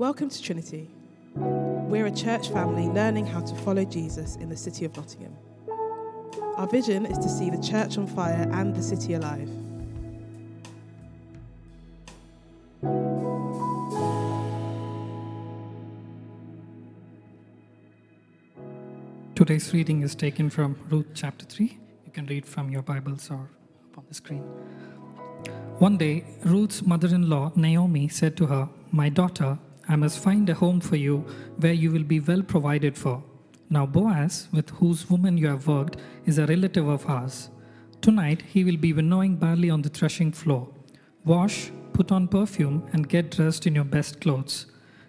Welcome to Trinity. We're a church family learning how to follow Jesus in the city of Nottingham. Our vision is to see the church on fire and the city alive. Today's reading is taken from Ruth chapter 3. You can read from your Bibles or on the screen. One day, Ruth's mother in law, Naomi, said to her, My daughter, I must find a home for you where you will be well provided for. Now, Boaz, with whose woman you have worked, is a relative of ours. Tonight, he will be winnowing barley on the threshing floor. Wash, put on perfume, and get dressed in your best clothes.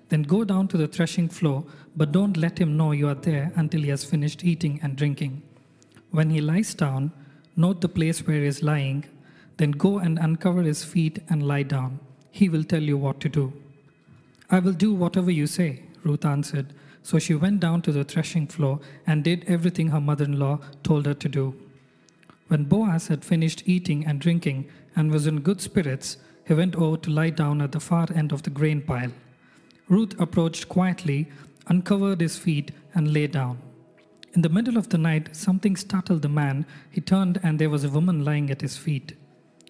Then go down to the threshing floor, but don't let him know you are there until he has finished eating and drinking. When he lies down, note the place where he is lying, then go and uncover his feet and lie down. He will tell you what to do. I will do whatever you say, Ruth answered. So she went down to the threshing floor and did everything her mother in law told her to do. When Boaz had finished eating and drinking and was in good spirits, he went over to lie down at the far end of the grain pile. Ruth approached quietly, uncovered his feet, and lay down. In the middle of the night, something startled the man. He turned, and there was a woman lying at his feet.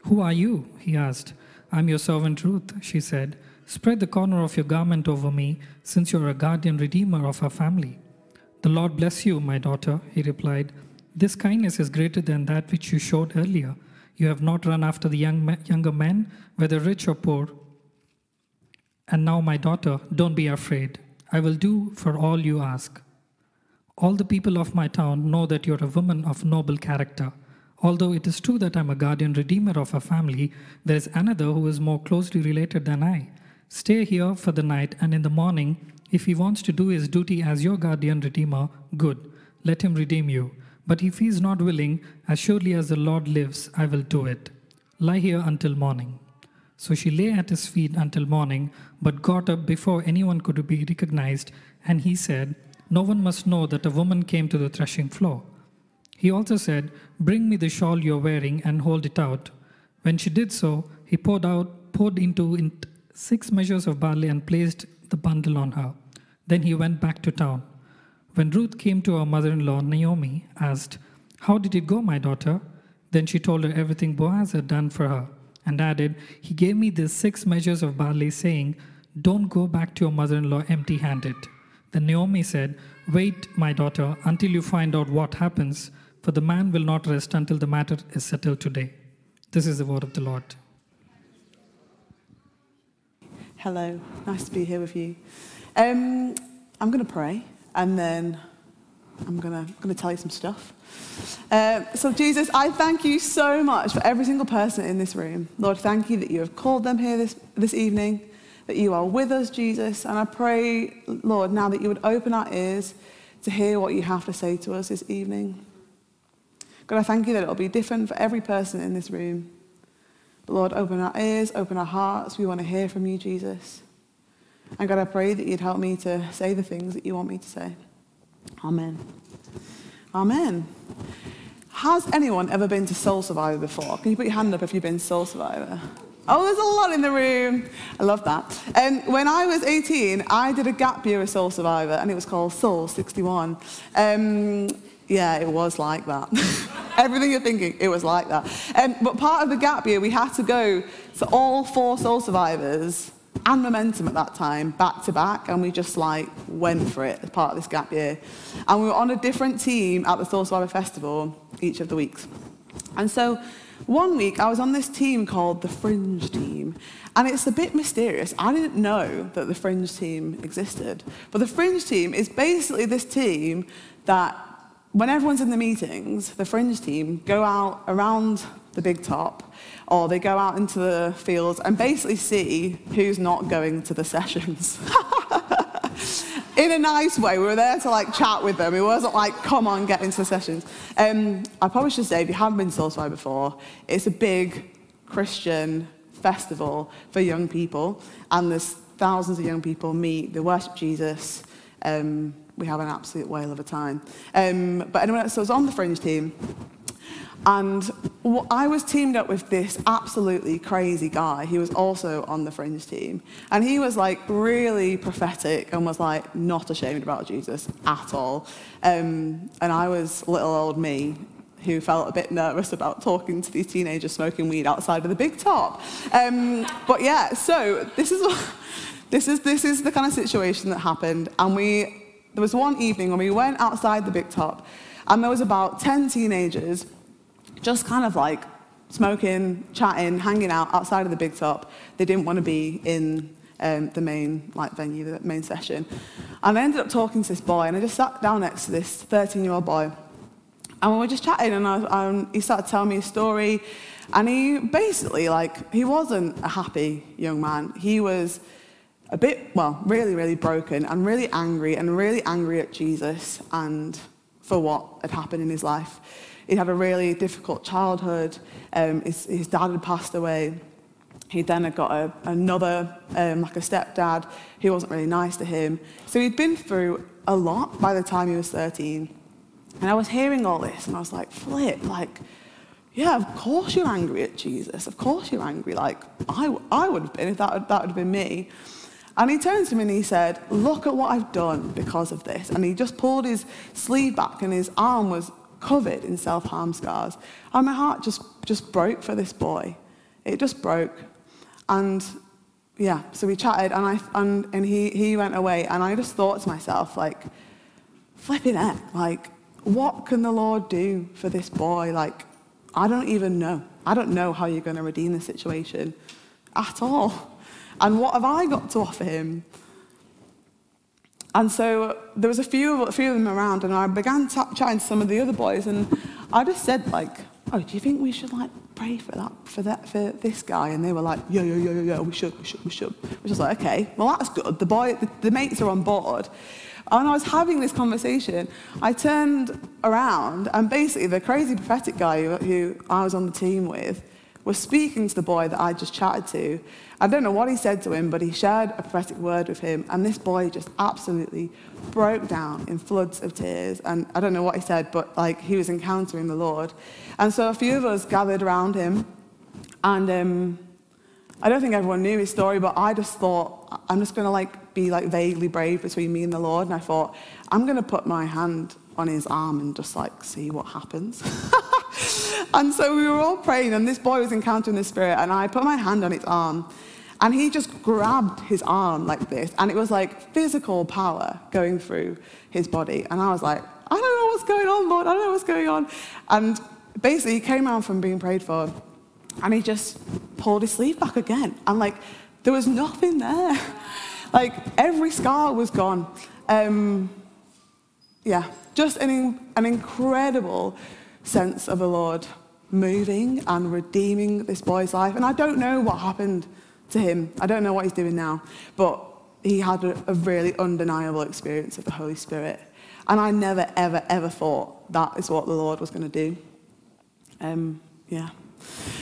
Who are you? he asked. I'm your servant Ruth, she said. Spread the corner of your garment over me, since you're a guardian redeemer of our family. The Lord bless you, my daughter, he replied. This kindness is greater than that which you showed earlier. You have not run after the young younger men, whether rich or poor. And now, my daughter, don't be afraid. I will do for all you ask. All the people of my town know that you're a woman of noble character. Although it is true that I'm a guardian redeemer of a family, there is another who is more closely related than I. Stay here for the night, and in the morning, if he wants to do his duty as your guardian redeemer, good, let him redeem you. But if he is not willing, as surely as the Lord lives, I will do it. Lie here until morning. So she lay at his feet until morning, but got up before anyone could be recognized, and he said, No one must know that a woman came to the threshing floor. He also said, Bring me the shawl you're wearing and hold it out. When she did so, he poured out poured into it six measures of barley and placed the bundle on her. Then he went back to town. When Ruth came to her mother in law, Naomi asked, How did it go, my daughter? Then she told her everything Boaz had done for her, and added, He gave me these six measures of barley, saying, Don't go back to your mother in law empty handed. Then Naomi said, Wait, my daughter, until you find out what happens, for the man will not rest until the matter is settled today. This is the word of the Lord. Hello, nice to be here with you. Um, I'm going to pray and then I'm going to, tell you some stuff. Uh, so, Jesus, I thank you so much for every single person in this room. Lord, thank you that you have called them here this, this evening, that you are with us, Jesus. And I pray, Lord, now that you would open our ears to hear what you have to say to us this evening. God, I thank you that it'll be different for every person in this room. But Lord, open our ears, open our hearts. We want to hear from you, Jesus. And God, I pray that you'd help me to say the things that you want me to say. Amen. Amen. Has anyone ever been to Soul Survivor before? Can you put your hand up if you've been Soul Survivor? Oh, there's a lot in the room. I love that. Um, when I was 18, I did a gap year of Soul Survivor, and it was called Soul 61. Um, yeah, it was like that. Everything you're thinking, it was like that. Um, but part of the gap year, we had to go to all four Soul Survivors and Momentum at that time, back to back, and we just like went for it as part of this gap year. And we were on a different team at the Soul Survivor Festival each of the weeks. And so one week I was on this team called the Fringe Team, and it's a bit mysterious. I didn't know that the Fringe Team existed. But the Fringe Team is basically this team that when everyone's in the meetings, the fringe team go out around the big top or they go out into the fields and basically see who's not going to the sessions. in a nice way, we were there to like chat with them. It wasn't like, come on, get into the sessions. Um, I probably should say, if you haven't been to Soul Survivor before, it's a big Christian festival for young people, and there's thousands of young people meet, they worship Jesus. Um, we have an absolute whale of a time. Um, but anyway, so I was on the fringe team, and I was teamed up with this absolutely crazy guy. He was also on the fringe team. And he was like really prophetic and was like not ashamed about Jesus at all. Um, and I was little old me who felt a bit nervous about talking to these teenagers smoking weed outside of the big top. Um, but yeah, so this is, this, is, this is the kind of situation that happened. And we, there was one evening when we went outside the big top, and there was about 10 teenagers just kind of like smoking, chatting, hanging out outside of the big top. They didn't want to be in um, the main like venue, the main session. And I ended up talking to this boy, and I just sat down next to this 13-year-old boy, and we were just chatting, and I, um, he started telling me a story, and he basically like he wasn't a happy young man. He was a bit well, really, really broken, and really angry, and really angry at Jesus and for what had happened in his life. He had a really difficult childhood. Um, his, his dad had passed away. He then had got a, another, um, like a stepdad, who wasn't really nice to him. So he'd been through a lot by the time he was 13. And I was hearing all this, and I was like, flip, like, yeah, of course you're angry at Jesus. Of course you're angry. Like, I, I would have been if that, that would have been me. And he turned to me and he said, Look at what I've done because of this. And he just pulled his sleeve back, and his arm was covered in self harm scars. And my heart just, just broke for this boy. It just broke. And yeah, so we chatted, and, I, and, and he, he went away, and I just thought to myself, like, flipping it, like, what can the Lord do for this boy? Like, I don't even know. I don't know how you're going to redeem the situation at all. And what have I got to offer him? And so there was a few, a few of them around, and I began t- chatting to some of the other boys, and I just said, like, oh, do you think we should, like, pray for that, for that, for this guy? And they were like, yeah, yeah, yeah, yeah, yeah, we should, we should, we should. Which was like, okay, well, that's good. The boy, the, the mates are on board. And I was having this conversation, I turned around, and basically the crazy prophetic guy who, who I was on the team with was speaking to the boy that I just chatted to. I don't know what he said to him, but he shared a prophetic word with him, and this boy just absolutely broke down in floods of tears. And I don't know what he said, but like he was encountering the Lord. And so a few of us gathered around him, and um, I don't think everyone knew his story, but I just thought I'm just going to like be like vaguely brave between me and the Lord, and I thought I'm going to put my hand on his arm and just like see what happens. and so we were all praying, and this boy was encountering the Spirit, and I put my hand on his arm, and he just grabbed his arm like this, and it was like physical power going through his body. And I was like, I don't know what's going on, Lord, I don't know what's going on. And basically, he came out from being prayed for, and he just pulled his sleeve back again. And like, there was nothing there. like, every scar was gone. Um, yeah, just an, an incredible sense of the Lord moving and redeeming this boy's life. And I don't know what happened to him. I don't know what he's doing now. But he had a, a really undeniable experience of the Holy Spirit. And I never, ever, ever thought that is what the Lord was going to do. Um, yeah.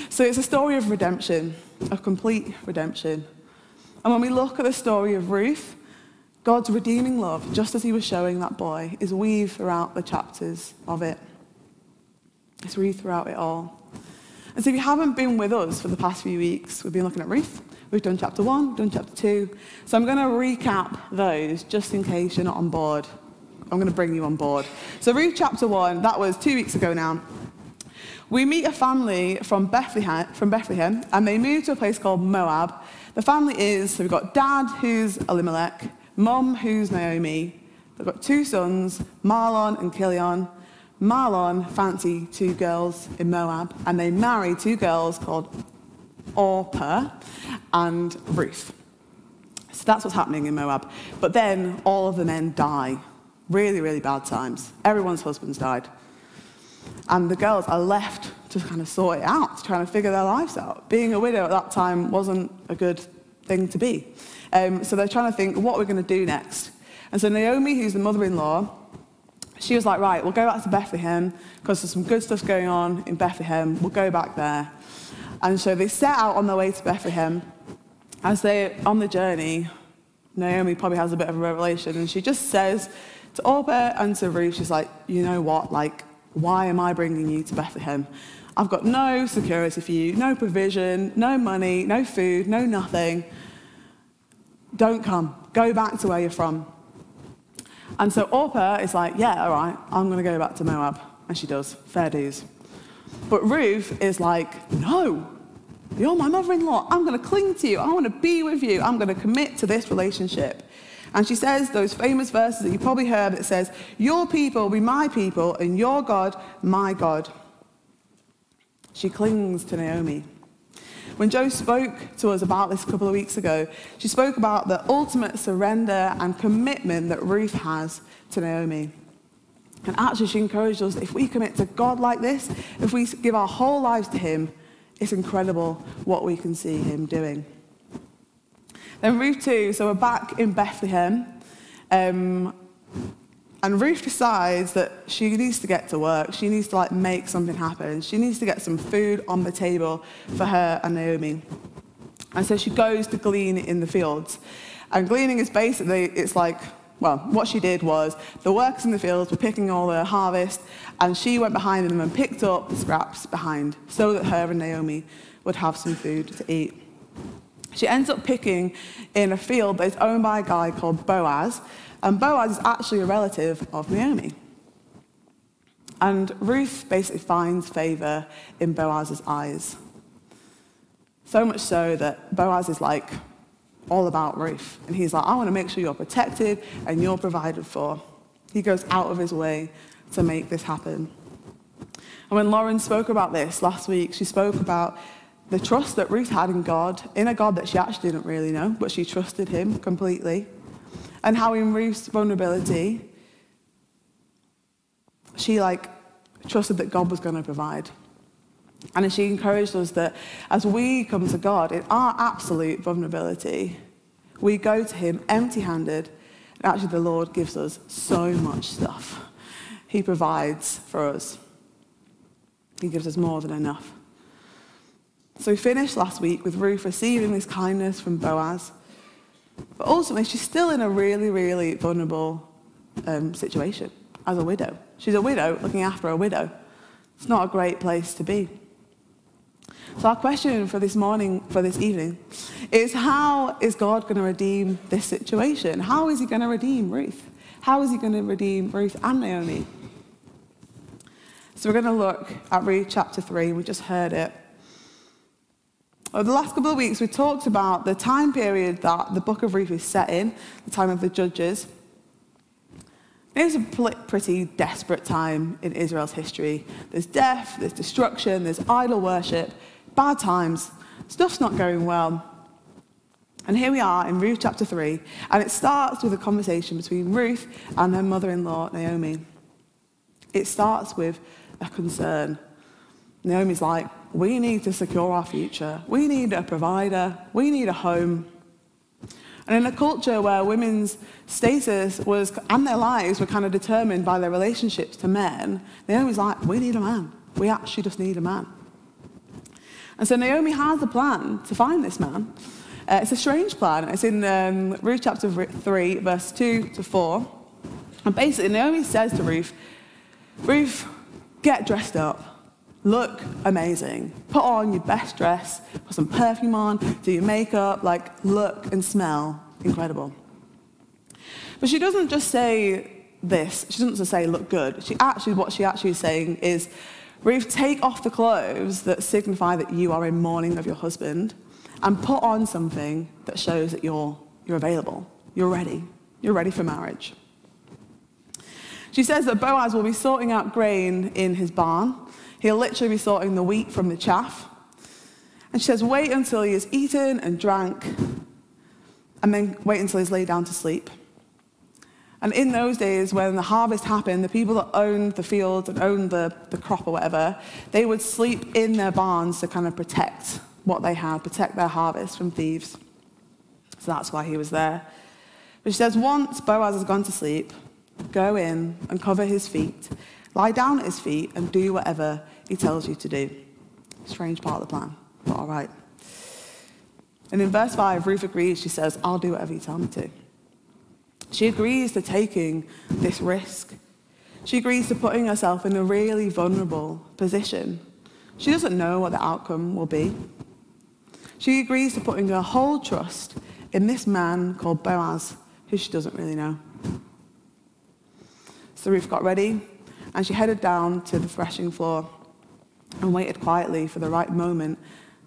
So it's a story of redemption, of complete redemption. And when we look at the story of Ruth, God's redeeming love, just as he was showing that boy, is weaved throughout the chapters of it. It's weaved throughout it all. And so if you haven't been with us for the past few weeks, we've been looking at Ruth. We've done chapter one, done chapter two. So I'm going to recap those just in case you're not on board. I'm going to bring you on board. So Ruth chapter one, that was two weeks ago now. We meet a family from Bethlehem, from Bethlehem, and they move to a place called Moab. The family is, so we've got dad, who's Elimelech, mum, who's Naomi. They've got two sons, Mahlon and Chilion. Mahlon fancy two girls in Moab, and they marry two girls called Orpah and Ruth. So that's what's happening in Moab. But then all of the men die. Really, really bad times. Everyone's husbands died. And the girls are left to kind of sort it out, trying to figure their lives out. Being a widow at that time wasn't a good thing to be. Um, so they're trying to think, what are we going to do next? And so Naomi, who's the mother in law, she was like, right, we'll go back to Bethlehem because there's some good stuff going on in Bethlehem. We'll go back there. And so they set out on their way to Bethlehem. As they're on the journey, Naomi probably has a bit of a revelation, and she just says to Orpah and to Ruth, she's like, you know what, like, Why am I bringing you to Bethlehem? I've got no security for you, no provision, no money, no food, no nothing. Don't come. Go back to where you're from. And so Orpah is like, yeah, all right, I'm going to go back to Moab. And she does. Fair dues. But Ruth is like, no, you're my mother in law. I'm going to cling to you. I want to be with you. I'm going to commit to this relationship. And she says those famous verses that you probably heard that says, Your people will be my people, and your God, my God. She clings to Naomi. When Jo spoke to us about this a couple of weeks ago, she spoke about the ultimate surrender and commitment that Ruth has to Naomi. And actually, she encouraged us if we commit to God like this, if we give our whole lives to Him, it's incredible what we can see Him doing. Then Ruth 2, so we're back in Bethlehem. Um, and Ruth decides that she needs to get to work. She needs to like make something happen. She needs to get some food on the table for her and Naomi. And so she goes to glean in the fields. And gleaning is basically, it's like well, what she did was the workers in the fields were picking all the harvest, and she went behind them and picked up the scraps behind so that her and Naomi would have some food to eat. She ends up picking in a field that is owned by a guy called Boaz, and Boaz is actually a relative of Naomi. And Ruth basically finds favor in Boaz's eyes. So much so that Boaz is like, all about Ruth. And he's like, I want to make sure you're protected and you're provided for. He goes out of his way to make this happen. And when Lauren spoke about this last week, she spoke about the trust that Ruth had in God, in a God that she actually didn't really know, but she trusted him completely. And how in Ruth's vulnerability, she like trusted that God was going to provide. And she encouraged us that as we come to God in our absolute vulnerability, we go to Him empty handed. And actually, the Lord gives us so much stuff. He provides for us, He gives us more than enough. So we finished last week with Ruth receiving this kindness from Boaz. But ultimately, she's still in a really, really vulnerable um, situation as a widow. She's a widow looking after a widow. It's not a great place to be. So, our question for this morning, for this evening, is how is God going to redeem this situation? How is He going to redeem Ruth? How is He going to redeem Ruth and Naomi? So, we're going to look at Ruth chapter 3. We just heard it. Over the last couple of weeks, we talked about the time period that the book of Ruth is set in, the time of the judges. It was a pretty desperate time in Israel's history. There's death, there's destruction, there's idol worship, bad times, stuff's not going well. And here we are in Ruth chapter 3, and it starts with a conversation between Ruth and her mother in law, Naomi. It starts with a concern. Naomi's like, We need to secure our future. We need a provider. We need a home. And in a culture where women's status was, and their lives were kind of determined by their relationships to men, Naomi's like, We need a man. We actually just need a man. And so Naomi has a plan to find this man. Uh, it's a strange plan. It's in um, Ruth chapter 3, verse 2 to 4. And basically, Naomi says to Ruth, Ruth, get dressed up. Look amazing. Put on your best dress, put some perfume on, do your makeup, like look and smell incredible. But she doesn't just say this. She doesn't just say look good. She actually, what she actually is saying is, Ruth, take off the clothes that signify that you are in mourning of your husband and put on something that shows that you're, you're available, you're ready, you're ready for marriage. She says that Boaz will be sorting out grain in his barn. He'll literally be sorting the wheat from the chaff. And she says, wait until he has eaten and drank, and then wait until he's laid down to sleep. And in those days, when the harvest happened, the people that owned the fields and owned the, the crop or whatever, they would sleep in their barns to kind of protect what they had, protect their harvest from thieves. So that's why he was there. But she says, once Boaz has gone to sleep, go in and cover his feet, lie down at his feet, and do whatever he tells you to do. Strange part of the plan, but all right. And in verse 5, Ruth agrees. She says, I'll do whatever you tell me to. She agrees to taking this risk. She agrees to putting herself in a really vulnerable position. She doesn't know what the outcome will be. She agrees to putting her whole trust in this man called Boaz, who she doesn't really know. So Ruth got ready and she headed down to the threshing floor and waited quietly for the right moment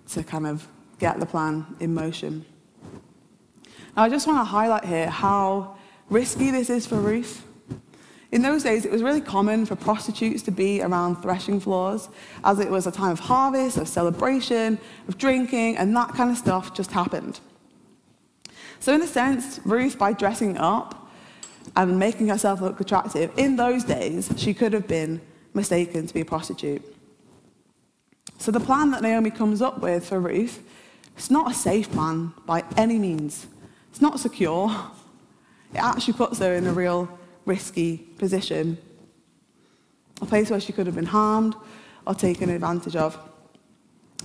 to kind of get the plan in motion. Now, I just want to highlight here how risky this is for Ruth. In those days, it was really common for prostitutes to be around threshing floors, as it was a time of harvest, of celebration, of drinking, and that kind of stuff just happened. So, in a sense, Ruth, by dressing up and making herself look attractive, in those days, she could have been mistaken to be a prostitute. So, the plan that Naomi comes up with for Ruth, it's not a safe plan by any means. It's not secure. It actually puts her in a real risky position, a place where she could have been harmed or taken advantage of.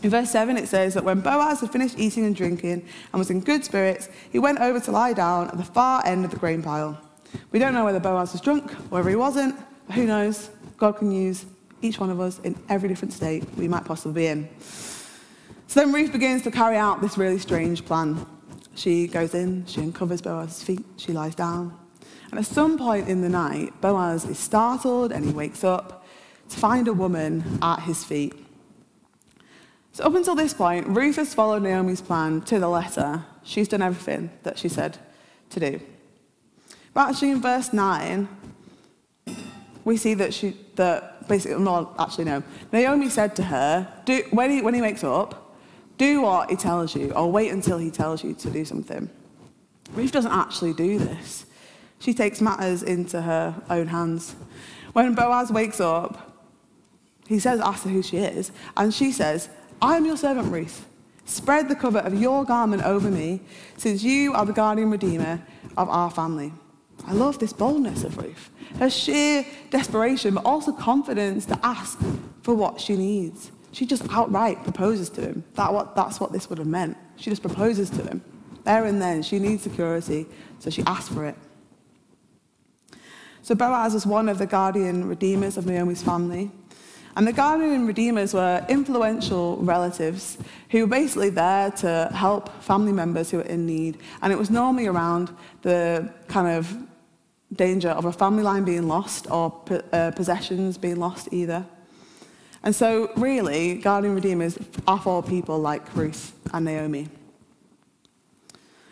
In verse 7, it says that when Boaz had finished eating and drinking and was in good spirits, he went over to lie down at the far end of the grain pile. We don't know whether Boaz was drunk or whether he wasn't, but who knows? God can use each one of us in every different state we might possibly be in. So then Ruth begins to carry out this really strange plan. She goes in, she uncovers Boaz's feet, she lies down, and at some point in the night, Boaz is startled and he wakes up to find a woman at his feet. So, up until this point, Ruth has followed Naomi's plan to the letter. She's done everything that she said to do. But actually, in verse 9, we see that she, that basically, not actually, no. Naomi said to her, do, when, he, when he wakes up, do what he tells you, or wait until he tells you to do something. Ruth doesn't actually do this. She takes matters into her own hands. When Boaz wakes up, he says, Ask her who she is, and she says, I am your servant Ruth. Spread the cover of your garment over me, since you are the guardian redeemer of our family. I love this boldness of Ruth. Her sheer desperation, but also confidence to ask for what she needs. She just outright proposes to him. That what, that's what this would have meant. She just proposes to him. There and then, she needs security, so she asks for it. So Boaz was one of the guardian redeemers of Naomi's family. And the guardian redeemers were influential relatives who were basically there to help family members who were in need. And it was normally around the kind of danger of a family line being lost or uh, possessions being lost either. And so, really, guardian redeemers are for people like Ruth and Naomi.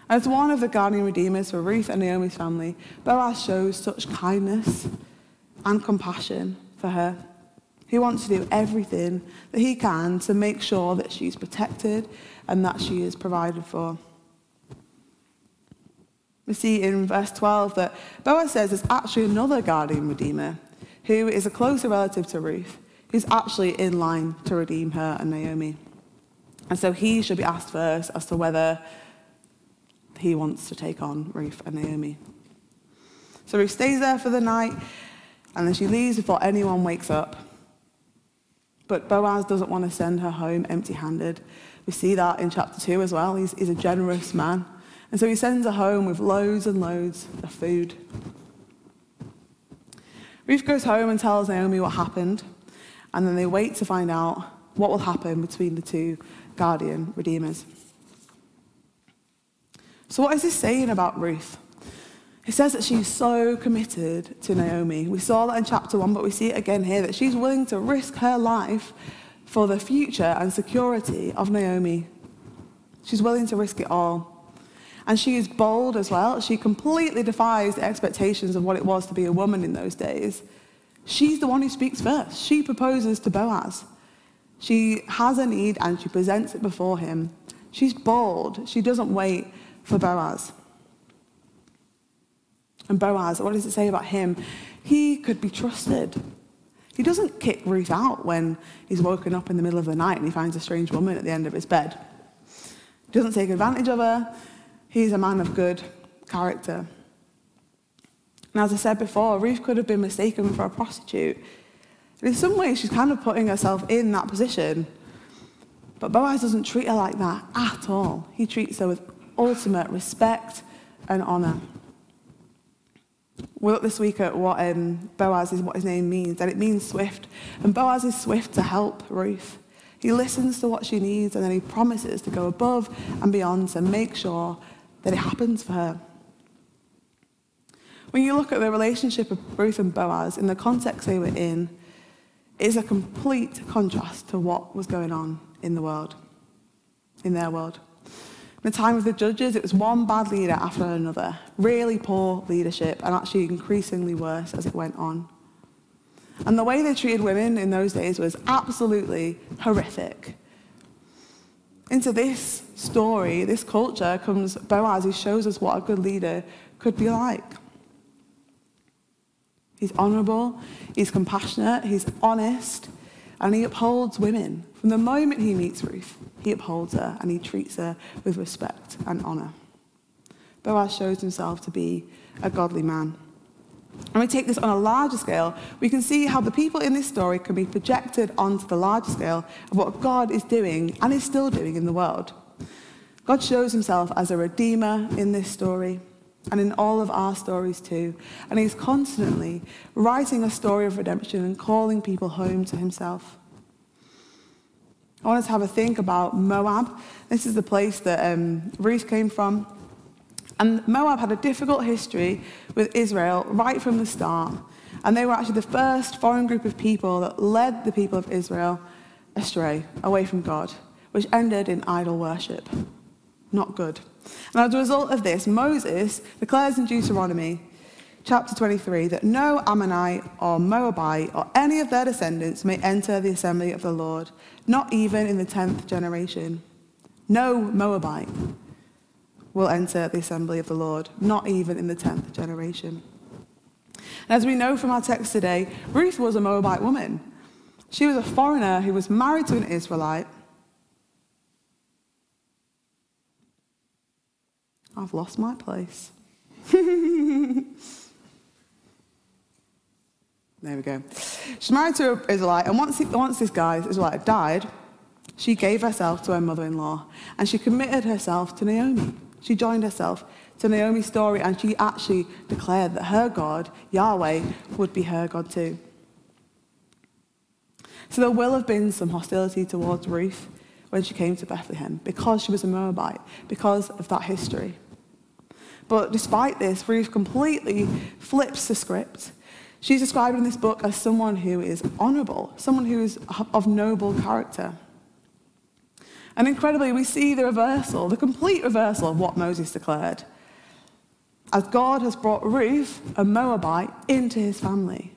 As one of the guardian redeemers for Ruth and Naomi's family, Boaz shows such kindness and compassion for her. He wants to do everything that he can to make sure that she's protected and that she is provided for. We see in verse 12 that Boaz says there's actually another guardian redeemer who is a closer relative to Ruth, who's actually in line to redeem her and Naomi. And so he should be asked first as to whether he wants to take on Ruth and Naomi. So Ruth stays there for the night, and then she leaves before anyone wakes up. But Boaz doesn't want to send her home empty handed. We see that in chapter 2 as well. He's, he's a generous man. And so he sends her home with loads and loads of food. Ruth goes home and tells Naomi what happened, and then they wait to find out what will happen between the two guardian redeemers. So, what is this saying about Ruth? It says that she's so committed to Naomi. We saw that in chapter one, but we see it again here that she's willing to risk her life for the future and security of Naomi. She's willing to risk it all. And she is bold as well. She completely defies the expectations of what it was to be a woman in those days. She's the one who speaks first. She proposes to Boaz. She has a need and she presents it before him. She's bold. She doesn't wait for Boaz. And Boaz, what does it say about him? He could be trusted. He doesn't kick Ruth out when he's woken up in the middle of the night and he finds a strange woman at the end of his bed. He doesn't take advantage of her. He's a man of good character. And as I said before, Ruth could have been mistaken for a prostitute. And in some ways, she's kind of putting herself in that position. But Boaz doesn't treat her like that at all. He treats her with ultimate respect and honour. We looked this week at what um, Boaz is, what his name means, and it means swift. And Boaz is swift to help Ruth. He listens to what she needs and then he promises to go above and beyond to make sure that it happens for her. When you look at the relationship of Ruth and Boaz in the context they were in, is a complete contrast to what was going on in the world, in their world. In the time of the judges, it was one bad leader after another, really poor leadership, and actually increasingly worse as it went on. And the way they treated women in those days was absolutely horrific. Into this story, this culture, comes Boaz, who shows us what a good leader could be like. He's honourable, he's compassionate, he's honest, and he upholds women. From the moment he meets Ruth, he upholds her and he treats her with respect and honour. Boaz shows himself to be a godly man. And we take this on a larger scale, we can see how the people in this story can be projected onto the larger scale of what God is doing and is still doing in the world. God shows himself as a redeemer in this story and in all of our stories too. And he's constantly writing a story of redemption and calling people home to himself. I want us to have a think about Moab. This is the place that um, Ruth came from. And Moab had a difficult history with Israel right from the start. And they were actually the first foreign group of people that led the people of Israel astray, away from God, which ended in idol worship. Not good. And as a result of this, Moses declares in Deuteronomy chapter 23 that no Ammonite or Moabite or any of their descendants may enter the assembly of the Lord, not even in the 10th generation. No Moabite will enter the assembly of the Lord, not even in the 10th generation. And as we know from our text today, Ruth was a Moabite woman. She was a foreigner who was married to an Israelite. I've lost my place. there we go. She's married to an Israelite, and once, he, once this guy, Israelite, died, she gave herself to her mother in law and she committed herself to Naomi. She joined herself to Naomi's story and she actually declared that her God, Yahweh, would be her God too. So there will have been some hostility towards Ruth when she came to Bethlehem because she was a Moabite, because of that history. But despite this, Ruth completely flips the script. She's described in this book as someone who is honorable, someone who is of noble character. And incredibly, we see the reversal, the complete reversal of what Moses declared. As God has brought Ruth, a Moabite, into his family.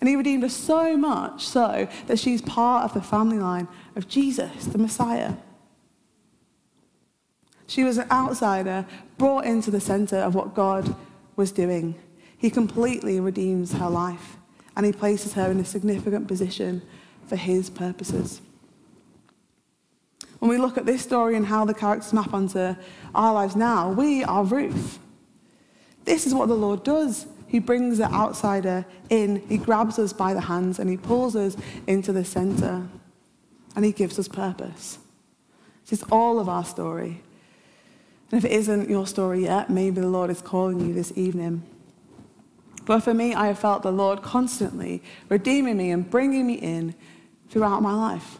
And he redeemed her so much so that she's part of the family line of Jesus, the Messiah. She was an outsider brought into the center of what God was doing. He completely redeems her life and he places her in a significant position for his purposes. When we look at this story and how the characters map onto our lives now, we are Ruth. This is what the Lord does. He brings the outsider in, He grabs us by the hands, and He pulls us into the center, and He gives us purpose. This is all of our story. And if it isn't your story yet, maybe the Lord is calling you this evening. But for me, I have felt the Lord constantly redeeming me and bringing me in throughout my life.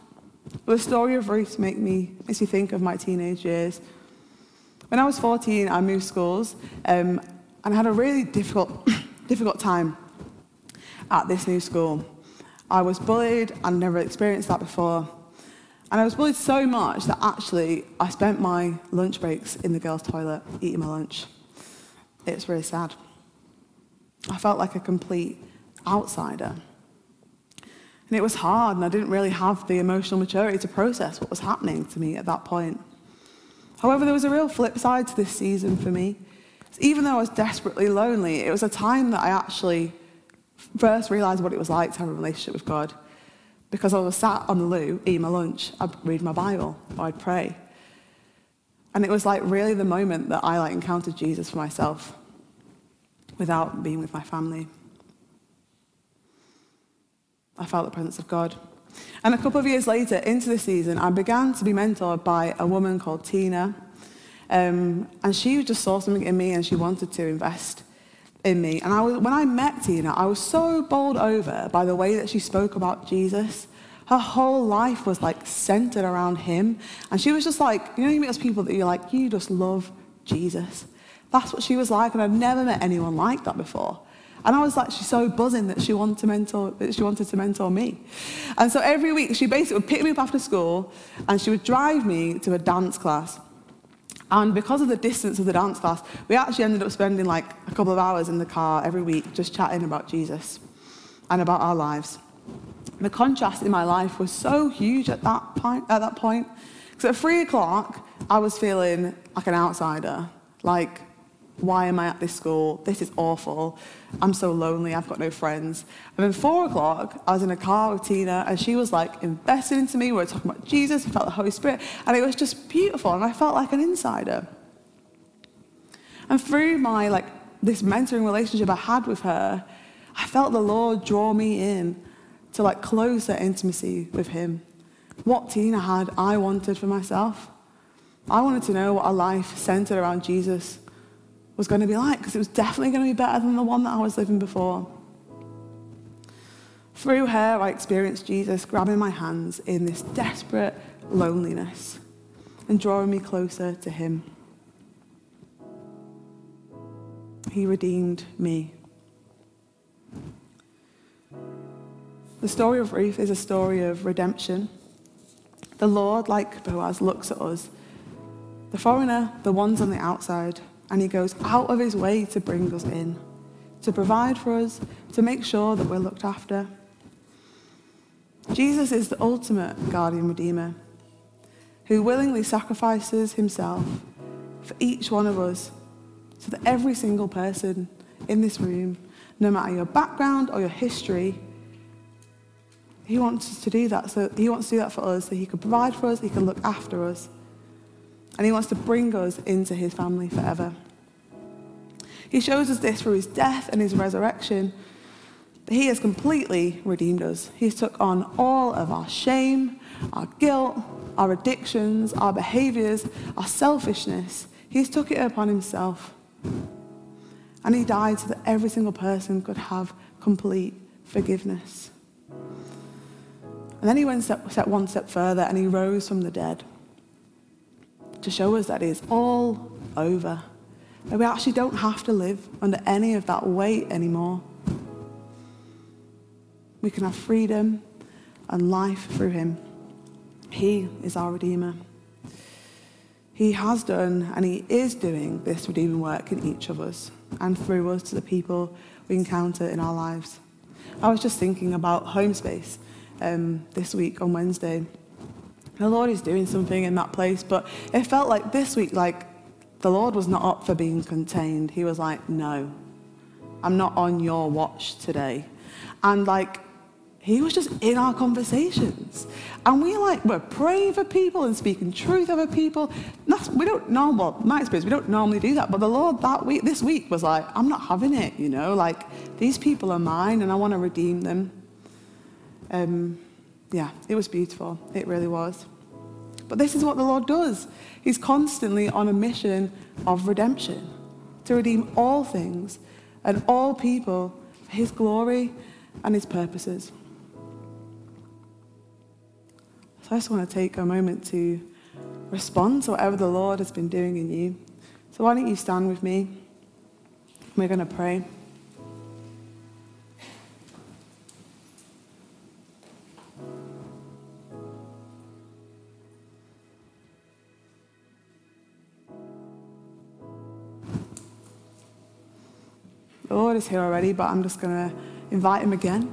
The story of Ruth make me, makes me think of my teenage years. When I was 14, I moved schools um, and I had a really difficult, difficult time at this new school. I was bullied, I'd never experienced that before. And I was bullied so much that actually I spent my lunch breaks in the girls' toilet eating my lunch. It's really sad. I felt like a complete outsider. And it was hard, and I didn't really have the emotional maturity to process what was happening to me at that point. However, there was a real flip side to this season for me. Even though I was desperately lonely, it was a time that I actually first realized what it was like to have a relationship with God. Because I was sat on the loo eating my lunch, I'd read my Bible, or I'd pray. And it was like really the moment that I like encountered Jesus for myself without being with my family. I felt the presence of God. And a couple of years later, into the season, I began to be mentored by a woman called Tina. Um, and she just saw something in me and she wanted to invest in me. And I was, when I met Tina, I was so bowled over by the way that she spoke about Jesus. Her whole life was like centered around him. And she was just like, you know, you meet those people that you're like, you just love Jesus. That's what she was like. And I'd never met anyone like that before. And I was like, she's so buzzing that she wanted to mentor, that she wanted to mentor me. And so every week she basically would pick me up after school and she would drive me to a dance class. And because of the distance of the dance class, we actually ended up spending like a couple of hours in the car every week just chatting about Jesus and about our lives. The contrast in my life was so huge at that point. At that point, because at three o'clock, I was feeling like an outsider, like why am I at this school? This is awful. I'm so lonely. I've got no friends. And then four o'clock, I was in a car with Tina, and she was like invested into me. We were talking about Jesus. We felt the Holy Spirit, and it was just beautiful. And I felt like an insider. And through my like this mentoring relationship I had with her, I felt the Lord draw me in to like closer intimacy with Him. What Tina had, I wanted for myself. I wanted to know what a life centered around Jesus was going to be like because it was definitely going to be better than the one that I was living before. Through her, I experienced Jesus grabbing my hands in this desperate loneliness and drawing me closer to Him. He redeemed me. The story of Ruth is a story of redemption. The Lord, like Boaz, looks at us, the foreigner, the ones on the outside, and he goes out of his way to bring us in, to provide for us, to make sure that we're looked after. Jesus is the ultimate guardian redeemer who willingly sacrifices himself for each one of us so that every single person in this room, no matter your background or your history, he wants us to do that. So he wants to do that for us, so he can provide for us, he can look after us. And he wants to bring us into his family forever. He shows us this through his death and his resurrection. He has completely redeemed us. He's took on all of our shame, our guilt, our addictions, our behaviors, our selfishness. He's took it upon himself. And he died so that every single person could have complete forgiveness. And then he went step one step further and he rose from the dead to show us that it's all over. That we actually don't have to live under any of that weight anymore. We can have freedom and life through him. He is our Redeemer. He has done and he is doing this redeeming work in each of us and through us to the people we encounter in our lives. I was just thinking about home space um, this week on Wednesday. The Lord is doing something in that place, but it felt like this week, like the Lord was not up for being contained. He was like, no, I'm not on your watch today. And like, he was just in our conversations. And we like, we're praying for people and speaking truth over people. That's, we don't know, well, my experience, we don't normally do that. But the Lord that week, this week was like, I'm not having it, you know, like these people are mine and I want to redeem them. Um, yeah, it was beautiful. It really was. But this is what the Lord does. He's constantly on a mission of redemption to redeem all things and all people for His glory and His purposes. So I just want to take a moment to respond to whatever the Lord has been doing in you. So why don't you stand with me? We're going to pray. Is here already, but I'm just going to invite him again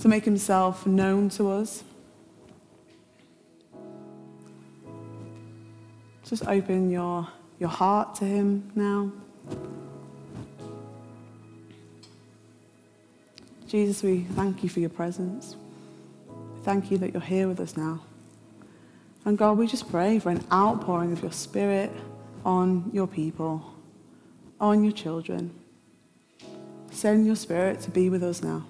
to make himself known to us. Just open your, your heart to him now. Jesus, we thank you for your presence. Thank you that you're here with us now. And God, we just pray for an outpouring of your spirit on your people, on your children. Send your spirit to be with us now.